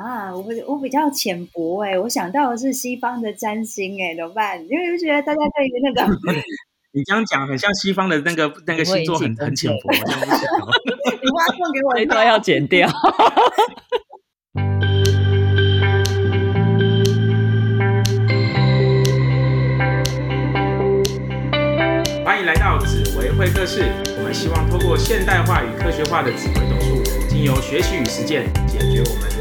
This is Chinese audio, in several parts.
啊，我我比较浅薄哎，我想到的是西方的占星哎，怎么办？因为觉得大家对于那个，你这样讲很像西方的那个那个星座很很浅薄，这样不行。你挖洞给我，这段要剪掉。欢迎来到紫薇会客室，我们希望透过现代化与科学化的紫微斗数，经由学习与实践，解决我们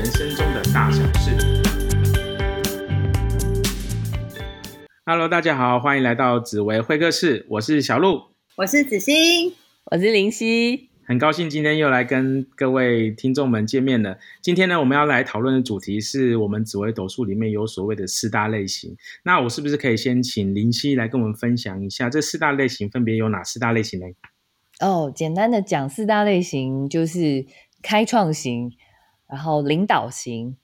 Hello，大家好，欢迎来到紫薇会客室，我是小鹿，我是子欣，我是林夕。很高兴今天又来跟各位听众们见面了。今天呢，我们要来讨论的主题是我们紫微斗数里面有所谓的四大类型。那我是不是可以先请林夕来跟我们分享一下这四大类型分别有哪四大类型呢？哦，简单的讲，四大类型就是开创型，然后领导型、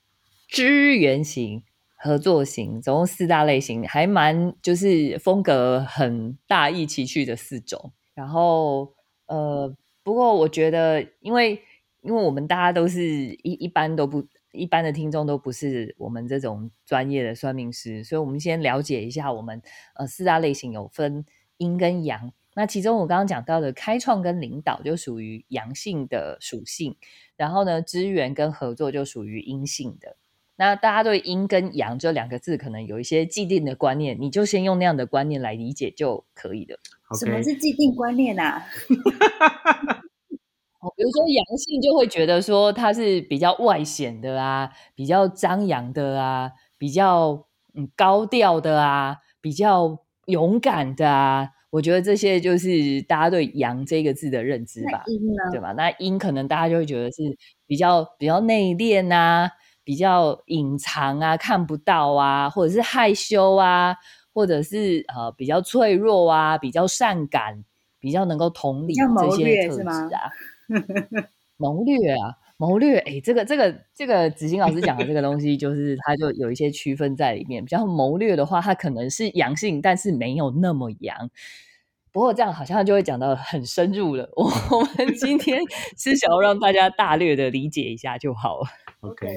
支援型、合作型，总共四大类型，还蛮就是风格很大异其趣的四种。然后呃。不过我觉得，因为因为我们大家都是一一般都不一般的听众都不是我们这种专业的算命师，所以我们先了解一下我们呃四大类型有分阴跟阳。那其中我刚刚讲到的开创跟领导就属于阳性的属性，然后呢支援跟合作就属于阴性的。那大家对阴跟阳这两个字可能有一些既定的观念，你就先用那样的观念来理解就可以了。什么是既定观念啊？哦，比如说阳性就会觉得说它是比较外显的啊，比较张扬的啊，比较嗯高调的啊，比较勇敢的啊。我觉得这些就是大家对“阳”这个字的认知吧，对吧？那阴可能大家就会觉得是比较比较内敛啊，比较隐藏啊，看不到啊，或者是害羞啊。或者是呃比较脆弱啊，比较善感，比较能够同理这些特质啊，谋略啊，谋略，哎，这个这个这个子欣老师讲的这个东西，就是它就有一些区分在里面。比较谋略的话，它可能是阳性，但是没有那么阳。不过这样好像就会讲到很深入了。我我们今天 是想要让大家大略的理解一下就好了。OK。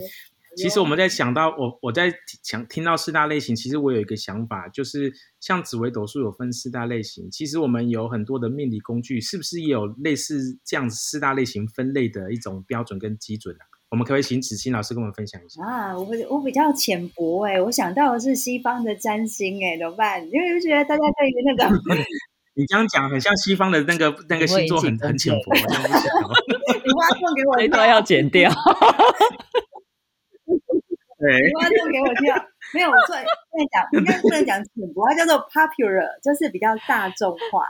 其实我们在想到我我在想听到四大类型，其实我有一个想法，就是像紫微斗数有分四大类型，其实我们有很多的命理工具，是不是也有类似这样子四大类型分类的一种标准跟基准啊？我们可不可以请子欣老师跟我们分享一下啊？我我比较浅薄哎，我想到的是西方的占星哎，怎么办？因为觉得大家对于那个 你这样讲很像西方的那个那个星座很很浅薄，你挖洞给我，这段要剪掉。你挖洞给我跳，没有，我说在讲，应该不能讲浅薄，它叫做 popular，就是比较大众化，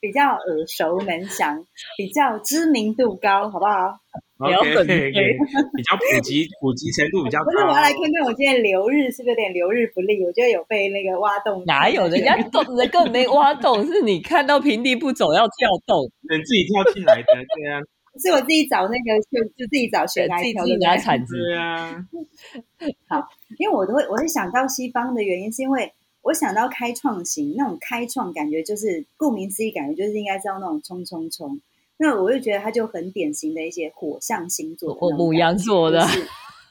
比较耳熟能详，比较知名度高，好不好？OK，比较普及，普及程度比较高。不是，我要来看看我今天留日是不是有点留日不利？我觉得有被那个挖洞，哪有人家洞 人根本没挖洞，是你看到平地不走要跳洞，你自己跳进来的，对啊。是我自己找那个，就就自己找悬崖自己拿铲子啊。好，因为我都会，我会想到西方的原因，是因为我想到开创型那种开创感觉，就是顾名思义，感觉就是应该是要那种冲冲冲。那我就觉得它就很典型的一些火象星座，火母羊座的。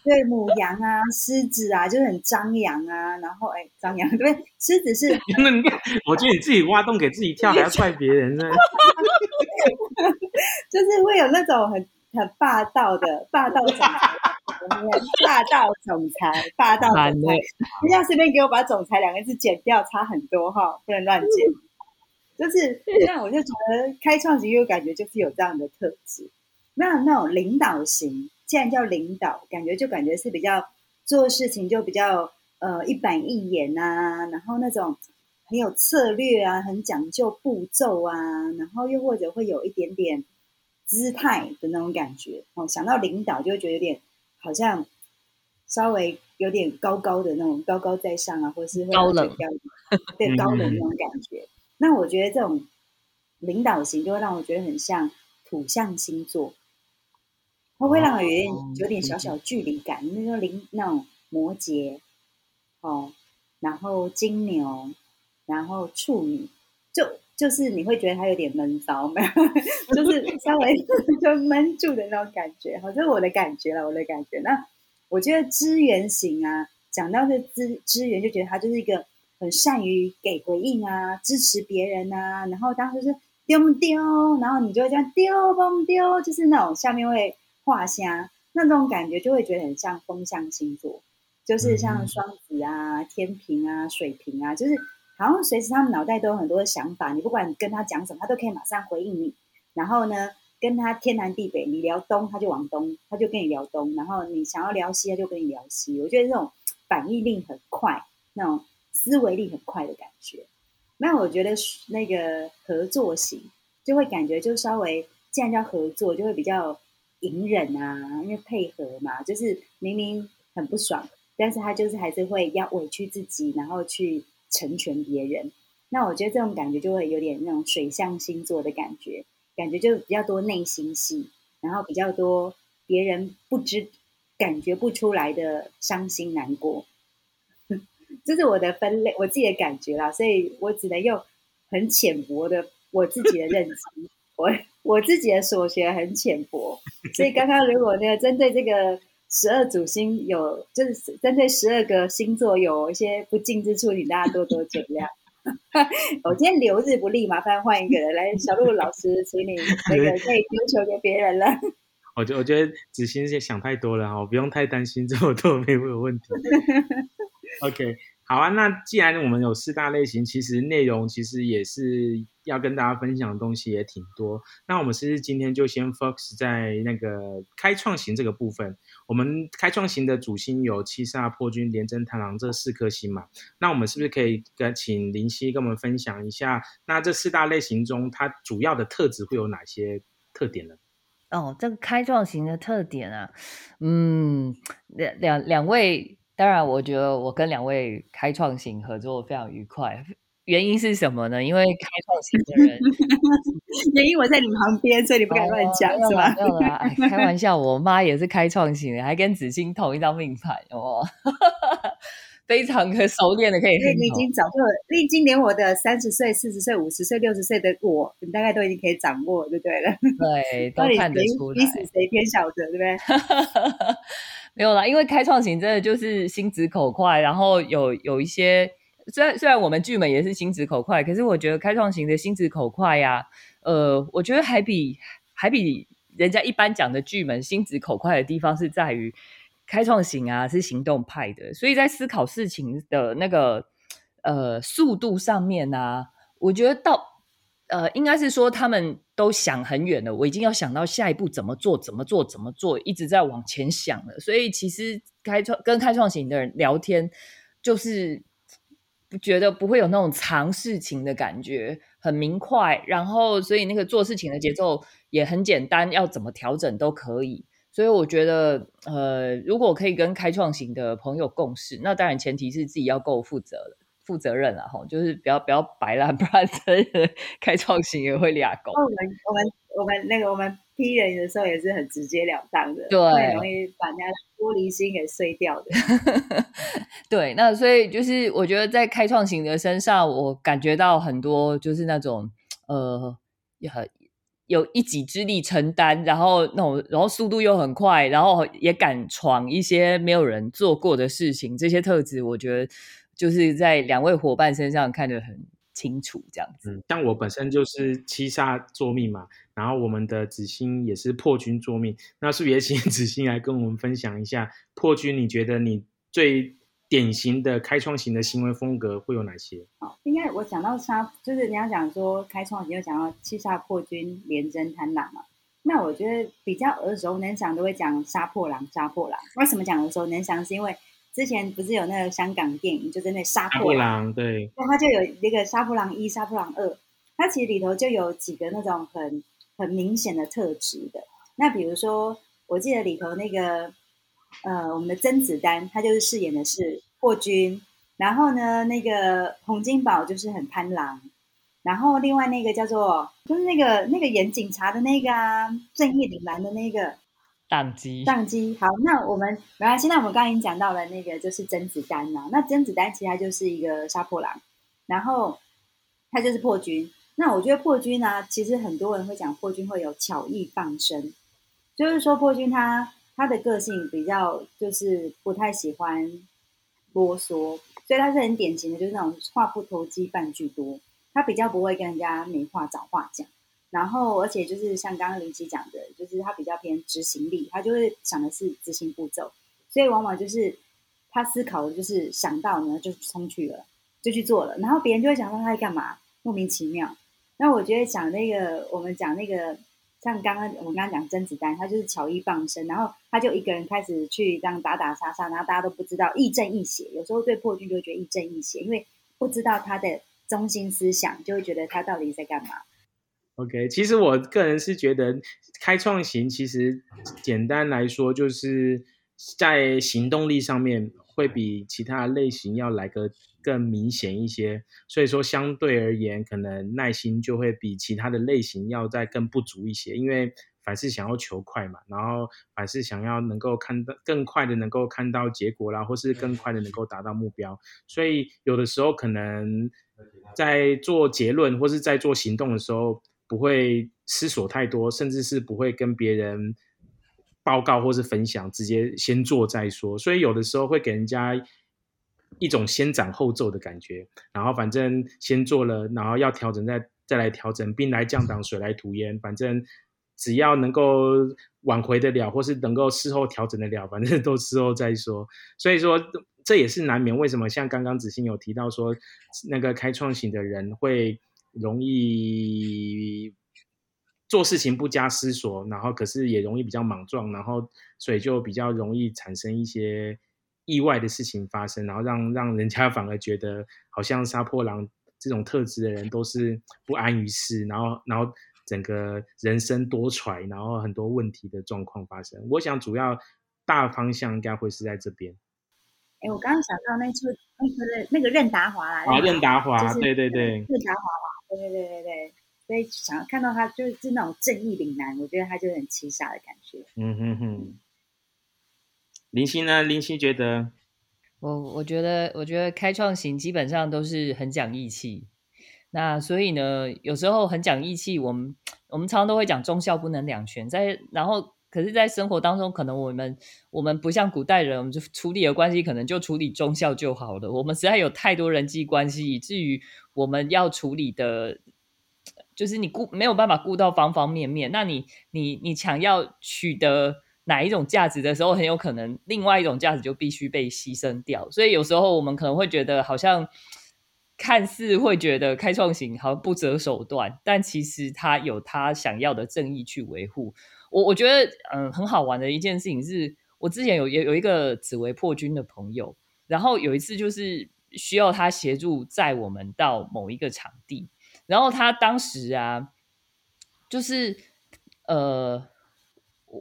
对母羊啊，狮子啊，就是很张扬啊。然后哎，张扬 对，狮子是。我觉得你自己挖洞给自己跳，还要怪别人呢。就是会有那种很很霸道的霸道总裁，霸道总裁，霸道总裁。不要随便给我把“总裁”两个字剪掉，差很多哈，不能乱剪。就是，那我就觉得开创型又感觉就是有这样的特质。那那种领导型。既然叫领导，感觉就感觉是比较做事情就比较呃一板一眼啊，然后那种很有策略啊，很讲究步骤啊，然后又或者会有一点点姿态的那种感觉哦。想到领导就会觉得有点好像稍微有点高高的那种高高在上啊，或者是高冷对高冷那种感觉。那我觉得这种领导型就会让我觉得很像土象星座。它会让我有点有点小小距离感，那个领那种摩羯，哦，然后金牛，然后处女，就就是你会觉得它有点闷骚，没有，就是稍微 就闷住的那种感觉，好，这是我的感觉了，我的感觉。那我觉得支援型啊，讲到这支支援，就觉得他就是一个很善于给回应啊，支持别人啊。然后当时是丢不丢，然后你就会这样丢不丢，就是那种下面会画虾，那种感觉就会觉得很像风象星座，就是像双子啊、天平啊、水瓶啊，就是好像随时他们脑袋都有很多的想法，你不管你跟他讲什么，他都可以马上回应你。然后呢？跟他天南地北，你聊东他就往东，他就跟你聊东；然后你想要聊西，他就跟你聊西。我觉得这种反应力很快，那种思维力很快的感觉。那我觉得那个合作型就会感觉就稍微，既然叫合作，就会比较隐忍啊，因为配合嘛，就是明明很不爽，但是他就是还是会要委屈自己，然后去成全别人。那我觉得这种感觉就会有点那种水象星座的感觉。感觉就比较多内心戏，然后比较多别人不知、感觉不出来的伤心难过，这是我的分类，我自己的感觉啦，所以我只能用很浅薄的我自己的认知，我我自己的所学很浅薄，所以刚刚如果那个针对这个十二主星有，就是针对十二个星座有一些不敬之处，请大家多多见谅。我今天留日不利，麻烦换一个人来。小鹿老师，请你那个可以丢球给别人了。我觉我觉得子欣是想太多了哈，不用太担心这么多没有问题。OK。好啊，那既然我们有四大类型，其实内容其实也是要跟大家分享的东西也挺多。那我们是不是今天就先 focus 在那个开创型这个部分？我们开创型的主星有七煞、破军、廉贞、螳螂这四颗星嘛？那我们是不是可以跟请林夕跟我们分享一下？那这四大类型中，它主要的特质会有哪些特点呢？哦，这个开创型的特点啊，嗯，两两两位。当然，我觉得我跟两位开创型合作非常愉快。原因是什么呢？因为开创型的人，原因我在你旁边，所以你不敢乱讲，是吧？没有啦，开玩笑，我妈也是开创型的，还跟子欣同一张命盘哦，非常的熟练的，可以。所以你已经早就历经连我的三十岁、四十岁、五十岁、六十岁的我，你大概都已经可以掌握，对不对了？对，都看得出来，彼此谁偏晓得，对不对？没有啦，因为开创型真的就是心直口快，然后有有一些虽然虽然我们剧本也是心直口快，可是我觉得开创型的心直口快呀，呃，我觉得还比还比人家一般讲的剧本心直口快的地方是在于开创型啊是行动派的，所以在思考事情的那个呃速度上面啊，我觉得到。呃，应该是说他们都想很远了，我已经要想到下一步怎么做，怎么做，怎么做，一直在往前想了。所以其实开创跟开创型的人聊天，就是不觉得不会有那种藏事情的感觉，很明快。然后所以那个做事情的节奏也很简单，要怎么调整都可以。所以我觉得，呃，如果可以跟开创型的朋友共事，那当然前提是自己要够负责的。负责任啊，吼，就是不要不要白烂，不然真的开创型也会俩狗。我们我们我们那个我们批人的时候也是很直截了当的，对，容易把人家玻璃心给碎掉的。对，那所以就是我觉得在开创型的身上，我感觉到很多就是那种呃，很有一己之力承担，然后那种然后速度又很快，然后也敢闯一些没有人做过的事情，这些特质我觉得。就是在两位伙伴身上看得很清楚，这样子。嗯，像我本身就是七煞座命嘛，然后我们的子星也是破军作命，那是不是也请子星来跟我们分享一下破军？你觉得你最典型的开创型的行为风格会有哪些？好，应该我讲到杀，就是你要讲说开创型，就讲到七煞破军连贞贪婪嘛。那我觉得比较耳熟能详都会讲杀破狼，杀破狼。为什么讲耳熟能详？是因为之前不是有那个香港电影，就是那杀破狼，对，那他就有那个杀破狼一、杀破狼二，它其实里头就有几个那种很很明显的特质的。那比如说，我记得里头那个呃，我们的甄子丹，他就是饰演的是霍军，然后呢，那个洪金宝就是很贪狼，然后另外那个叫做就是那个那个演警察的那个啊，正义凛然的那个。宕机，宕机。好，那我们没关系。那我们刚刚已经讲到了那个，就是甄子丹呐。那甄子丹其实他就是一个杀破狼，然后他就是破军。那我觉得破军呢，其实很多人会讲破军会有巧艺傍身，就是说破军他他的个性比较就是不太喜欢啰嗦，所以他是很典型的，就是那种话不投机半句多。他比较不会跟人家没话找话讲，然后而且就是像刚刚林夕讲的，就是他比较偏执行力，他就会想的是执行步骤，所以往往就是他思考的就是想到呢就冲去了，就去做了，然后别人就会想说他在干嘛，莫名其妙。那我觉得讲那个，我们讲那个。像刚刚我们刚刚讲甄子丹，他就是巧艺傍身，然后他就一个人开始去这样打打杀杀，然后大家都不知道亦正亦邪。有时候对破军就会觉得亦正亦邪，因为不知道他的中心思想，就会觉得他到底在干嘛。OK，其实我个人是觉得开创型其实简单来说就是在行动力上面会比其他类型要来个。更明显一些，所以说相对而言，可能耐心就会比其他的类型要再更不足一些。因为凡是想要求快嘛，然后凡是想要能够看到更快的能够看到结果啦，或是更快的能够达到目标，所以有的时候可能在做结论或是在做行动的时候，不会思索太多，甚至是不会跟别人报告或是分享，直接先做再说。所以有的时候会给人家。一种先斩后奏的感觉，然后反正先做了，然后要调整再再来调整，兵来将挡，水来土掩，反正只要能够挽回得了，或是能够事后调整得了，反正都事后再说。所以说这也是难免。为什么像刚刚子欣有提到说，那个开创型的人会容易做事情不加思索，然后可是也容易比较莽撞，然后所以就比较容易产生一些。意外的事情发生，然后让让人家 反而觉得好像杀破狼这种特质的人都是不安于世，然后然后整个人生多舛，然后很多问题的状况发生。我想主要大方向应该会是在这边。哎，我刚刚想到那出那个那个任达华啦，啊，任达华，对对对，任达华嘛，对对对对对，所以想要看到他就是那种正义凛然，我觉得他就很气煞的感觉。嗯哼哼。林夕呢？林夕觉得，我我觉得，我觉得开创型基本上都是很讲义气。那所以呢，有时候很讲义气，我们我们常常都会讲忠孝不能两全。在然后，可是，在生活当中，可能我们我们不像古代人，我们就处理的关系可能就处理忠孝就好了。我们实在有太多人际关系，以至于我们要处理的，就是你顾没有办法顾到方方面面。那你你你想要取得。哪一种价值的时候，很有可能另外一种价值就必须被牺牲掉。所以有时候我们可能会觉得，好像看似会觉得开创型好像不择手段，但其实他有他想要的正义去维护。我我觉得，嗯，很好玩的一件事情是，我之前有有有一个紫薇破军的朋友，然后有一次就是需要他协助载我们到某一个场地，然后他当时啊，就是呃。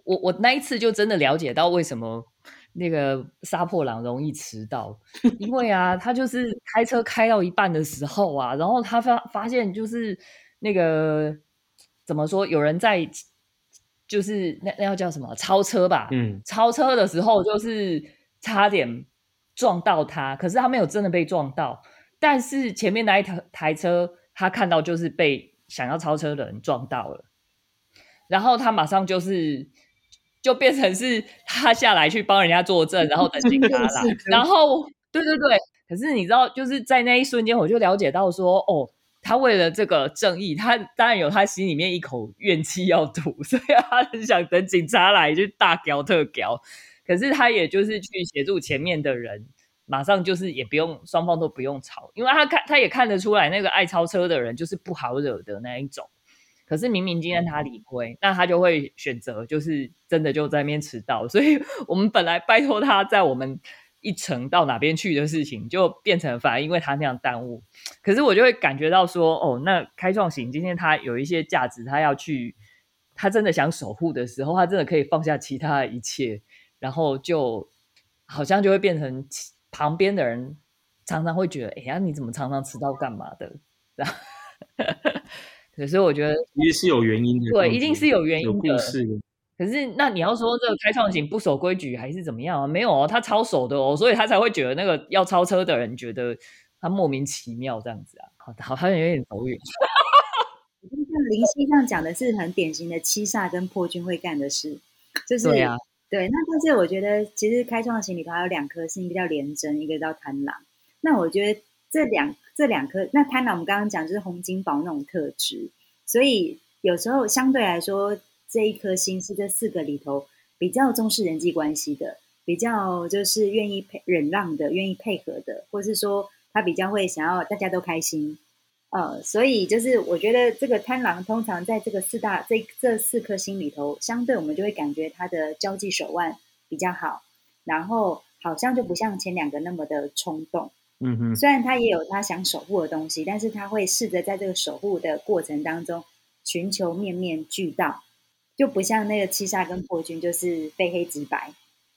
我我那一次就真的了解到为什么那个杀破狼容易迟到，因为啊，他就是开车开到一半的时候啊，然后他发发现就是那个怎么说，有人在就是那那要叫什么超车吧？嗯，超车的时候就是差点撞到他，可是他没有真的被撞到，但是前面那一台台车他看到就是被想要超车的人撞到了。然后他马上就是，就变成是他下来去帮人家作证，然后等警察 来。然后，对对对。可是你知道，就是在那一瞬间，我就了解到说，哦，他为了这个正义，他当然有他心里面一口怨气要吐，所以他很想等警察来就大屌特屌。可是他也就是去协助前面的人，马上就是也不用双方都不用吵，因为他看他也看得出来，那个爱超车的人就是不好惹的那一种。可是明明今天他理亏，那他就会选择就是真的就在那边迟到，所以 我们本来拜托他在我们一程到哪边去的事情，就变成反而因为他那样耽误。可是我就会感觉到说，哦，那开创型今天他有一些价值，他要去，他真的想守护的时候，他真的可以放下其他的一切，然后就好像就会变成旁边的人常常会觉得，哎呀，你怎么常常迟到干嘛的？这样。可是我觉得其实是有原因的，对，一定是有原因的。故事。可是那你要说这个开创型不守规矩还是怎么样啊？没有哦，他超守的哦，所以他才会觉得那个要超车的人觉得他莫名其妙这样子啊。好，好像有点走远。像林夕这样讲的是很典型的七煞跟破军会干的事，就是对，对那但是我觉得其实开创型里头还有两颗星，一个叫廉贞，一个叫贪狼。那我觉得这两这两颗，那贪狼我们刚刚讲就是洪金宝那种特质，所以有时候相对来说这一颗星是这四个里头比较重视人际关系的，比较就是愿意配忍让的，愿意配合的，或是说他比较会想要大家都开心。呃，所以就是我觉得这个贪狼通常在这个四大这这四颗星里头，相对我们就会感觉他的交际手腕比较好，然后好像就不像前两个那么的冲动。嗯哼，虽然他也有他想守护的东西，但是他会试着在这个守护的过程当中寻求面面俱到，就不像那个七煞跟破军就是非黑即白，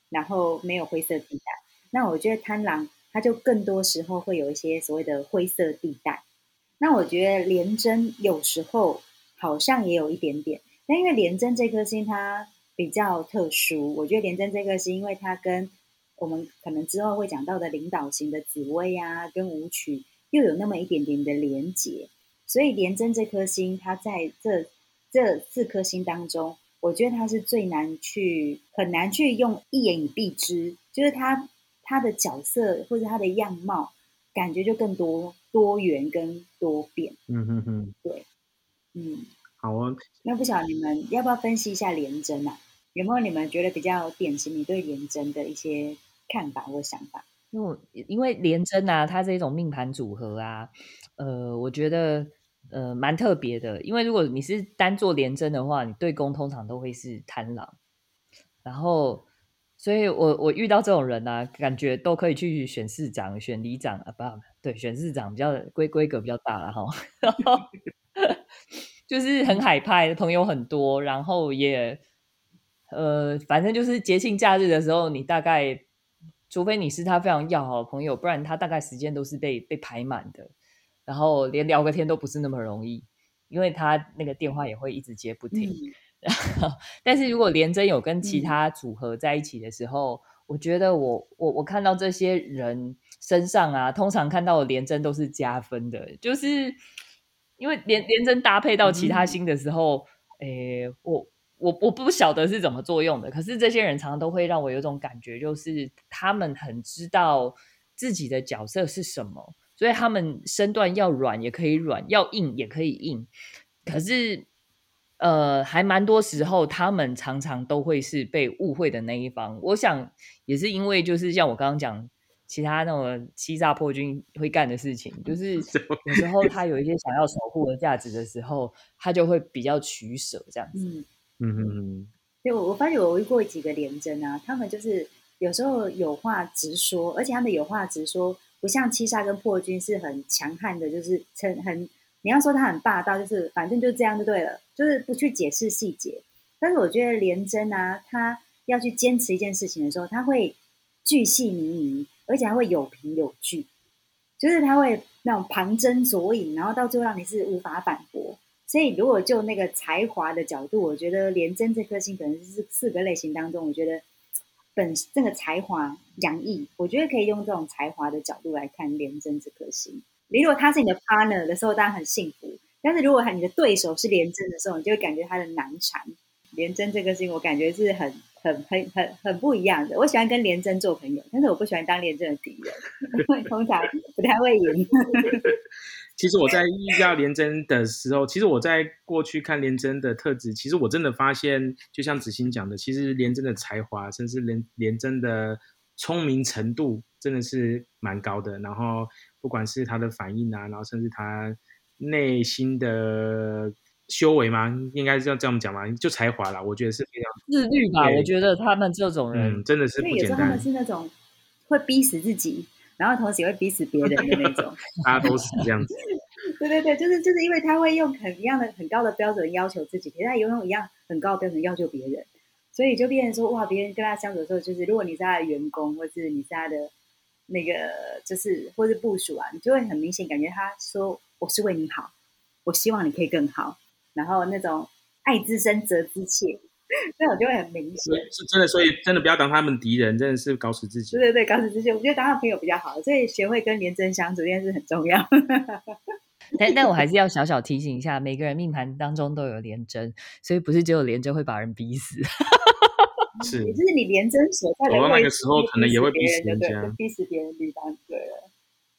然后没有灰色地带。那我觉得贪狼他就更多时候会有一些所谓的灰色地带。那我觉得廉贞有时候好像也有一点点，但因为廉贞这颗星它比较特殊，我觉得廉贞这颗星，因为它跟我们可能之后会讲到的领导型的紫薇啊，跟舞曲又有那么一点点的连结，所以廉贞这颗星，它在这这四颗星当中，我觉得它是最难去很难去用一言以蔽之，就是它它的角色或者它的样貌。感觉就更多多元跟多变，嗯哼哼，对，嗯，好啊。那不晓得你们要不要分析一下廉贞啊？有没有你们觉得比较典型你对廉贞的一些看法或想法？因为因为廉贞啊，它这种命盘组合啊，呃，我觉得呃蛮特别的。因为如果你是单做廉贞的话，你对宫通常都会是贪狼，然后。所以，我我遇到这种人呢，感觉都可以去选市长、选里长啊，不对，选市长比较规规格比较大了哈。就是很海派，朋友很多，然后也呃，反正就是节庆假日的时候，你大概除非你是他非常要好的朋友，不然他大概时间都是被被排满的，然后连聊个天都不是那么容易，因为他那个电话也会一直接不停。然后但是，如果连真有跟其他组合在一起的时候，我觉得我我我看到这些人身上啊，通常看到的连真都是加分的，就是因为连连真搭配到其他星的时候，诶，我我我不晓得是怎么作用的，可是这些人常常都会让我有种感觉，就是他们很知道自己的角色是什么，所以他们身段要软也可以软，要硬也可以硬，可是。呃，还蛮多时候，他们常常都会是被误会的那一方。我想也是因为，就是像我刚刚讲，其他那种欺诈破军会干的事情，就是有时候 他有一些想要守护的价值的时候，他就会比较取舍这样子。嗯嗯嗯。对，我我发现我遇过几个连贞啊，他们就是有时候有话直说，而且他们有话直说，不像七杀跟破军是很强悍的，就是很很。你要说他很霸道，就是反正就这样就对了，就是不去解释细节。但是我觉得廉贞啊，他要去坚持一件事情的时候，他会巨细靡遗，而且还会有凭有据，就是他会那种旁征左引，然后到最后让你是无法反驳。所以如果就那个才华的角度，我觉得廉贞这颗星可能是四个类型当中，我觉得本这个才华洋溢，我觉得可以用这种才华的角度来看廉贞这颗星。你如果他是你的 partner 的时候，当然很幸福；但是如果你的对手是廉贞的时候，你就会感觉他的难缠。廉贞这颗星，我感觉是很、很、很、很、很不一样的。我喜欢跟廉贞做朋友，但是我不喜欢当廉贞的敌人，通常不太会赢。其实我在遇到廉贞的时候，其实我在过去看廉贞的特质，其实我真的发现，就像子欣讲的，其实廉贞的才华，甚至廉廉贞的聪明程度，真的是蛮高的。然后。不管是他的反应啊，然后甚至他内心的修为吗，应该是要这样讲嘛，就才华啦，我觉得是非常自律吧。我觉得他们这种人真的是不简单。他们是那种会逼死自己，然后同时也会逼死别人的那种。大家都是这样子。对对对，就是就是因为他会用很一样的很高的标准要求自己，也他也用一样很高的标准要求别人，所以就变成说，哇，别人跟他相处的时候，就是如果你是他的员工，或是你是他的。那个就是，或是部署啊，你就会很明显感觉他说我是为你好，我希望你可以更好，然后那种爱之深责之切，那种就会很明显。是真的，所以真的不要当他们敌人，真的是搞死自己。对对对，搞死自己。我觉得当他朋友比较好，所以学会跟廉贞相处这件事很重要。但但我还是要小小提醒一下，每个人命盘当中都有廉贞，所以不是只有廉贞会把人逼死。是，也就是你连针所在的那个时候，可能也会逼死人家，逼死别人地方。对了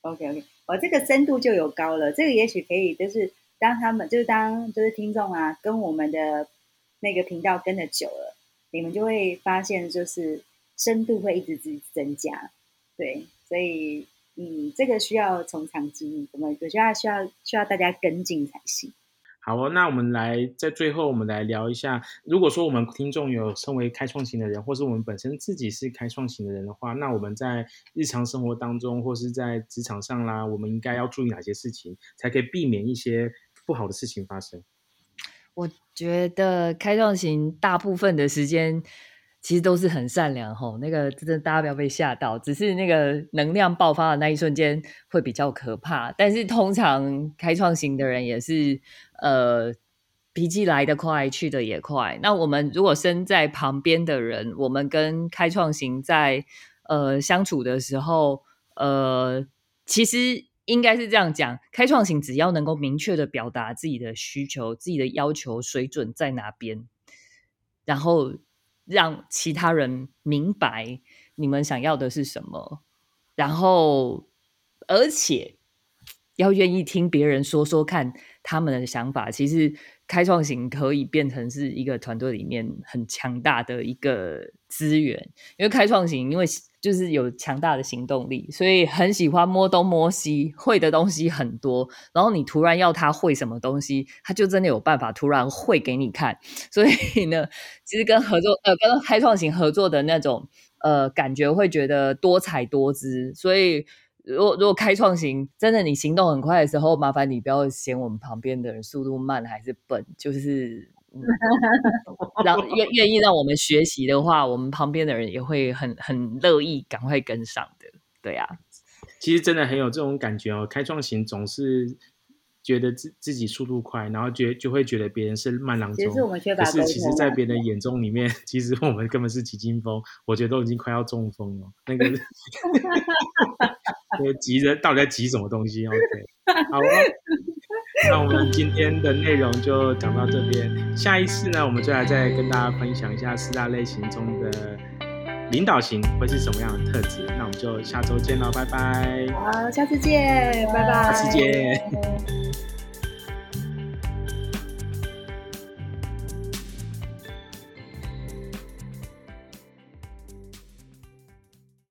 ，OK OK，我这个深度就有高了。这个也许可以，就是当他们，就是当就是听众啊，跟我们的那个频道跟的久了，你们就会发现，就是深度会一直直增加。对，所以嗯，这个需要从长计议，我们？我觉得需要需要大家跟进才行。好哦，那我们来在最后，我们来聊一下。如果说我们听众有身为开创型的人，或是我们本身自己是开创型的人的话，那我们在日常生活当中，或是在职场上啦，我们应该要注意哪些事情，才可以避免一些不好的事情发生？我觉得开创型大部分的时间。其实都是很善良吼，那个真的大家不要被吓到，只是那个能量爆发的那一瞬间会比较可怕。但是通常开创型的人也是，呃，脾气来得快，去的也快。那我们如果身在旁边的人，我们跟开创型在呃相处的时候，呃，其实应该是这样讲：开创型只要能够明确的表达自己的需求、自己的要求水准在哪边，然后。让其他人明白你们想要的是什么，然后而且要愿意听别人说说看他们的想法。其实开创型可以变成是一个团队里面很强大的一个资源，因为开创型因为。就是有强大的行动力，所以很喜欢摸东摸西，会的东西很多。然后你突然要他会什么东西，他就真的有办法突然会给你看。所以呢，其实跟合作呃跟开创型合作的那种呃感觉，会觉得多彩多姿。所以如果如果开创型真的你行动很快的时候，麻烦你不要嫌我们旁边的人速度慢还是笨，就是。让愿愿意让我们学习的话，我们旁边的人也会很很乐意赶快跟上的。对啊，其实真的很有这种感觉哦。开创型总是觉得自自己速度快，然后觉就会觉得别人是慢郎中。其实我们缺乏可是其实，在别人眼中里面，其实我们根本是急惊风。我觉得都已经快要中风了。那个，急着到底在急什么东西？OK，好。那我们今天的内容就讲到这边，下一次呢，我们就来再跟大家分享一下四大类型中的领导型会是什么样的特质。那我们就下周见喽，拜拜。好，下次见，拜拜。下次见。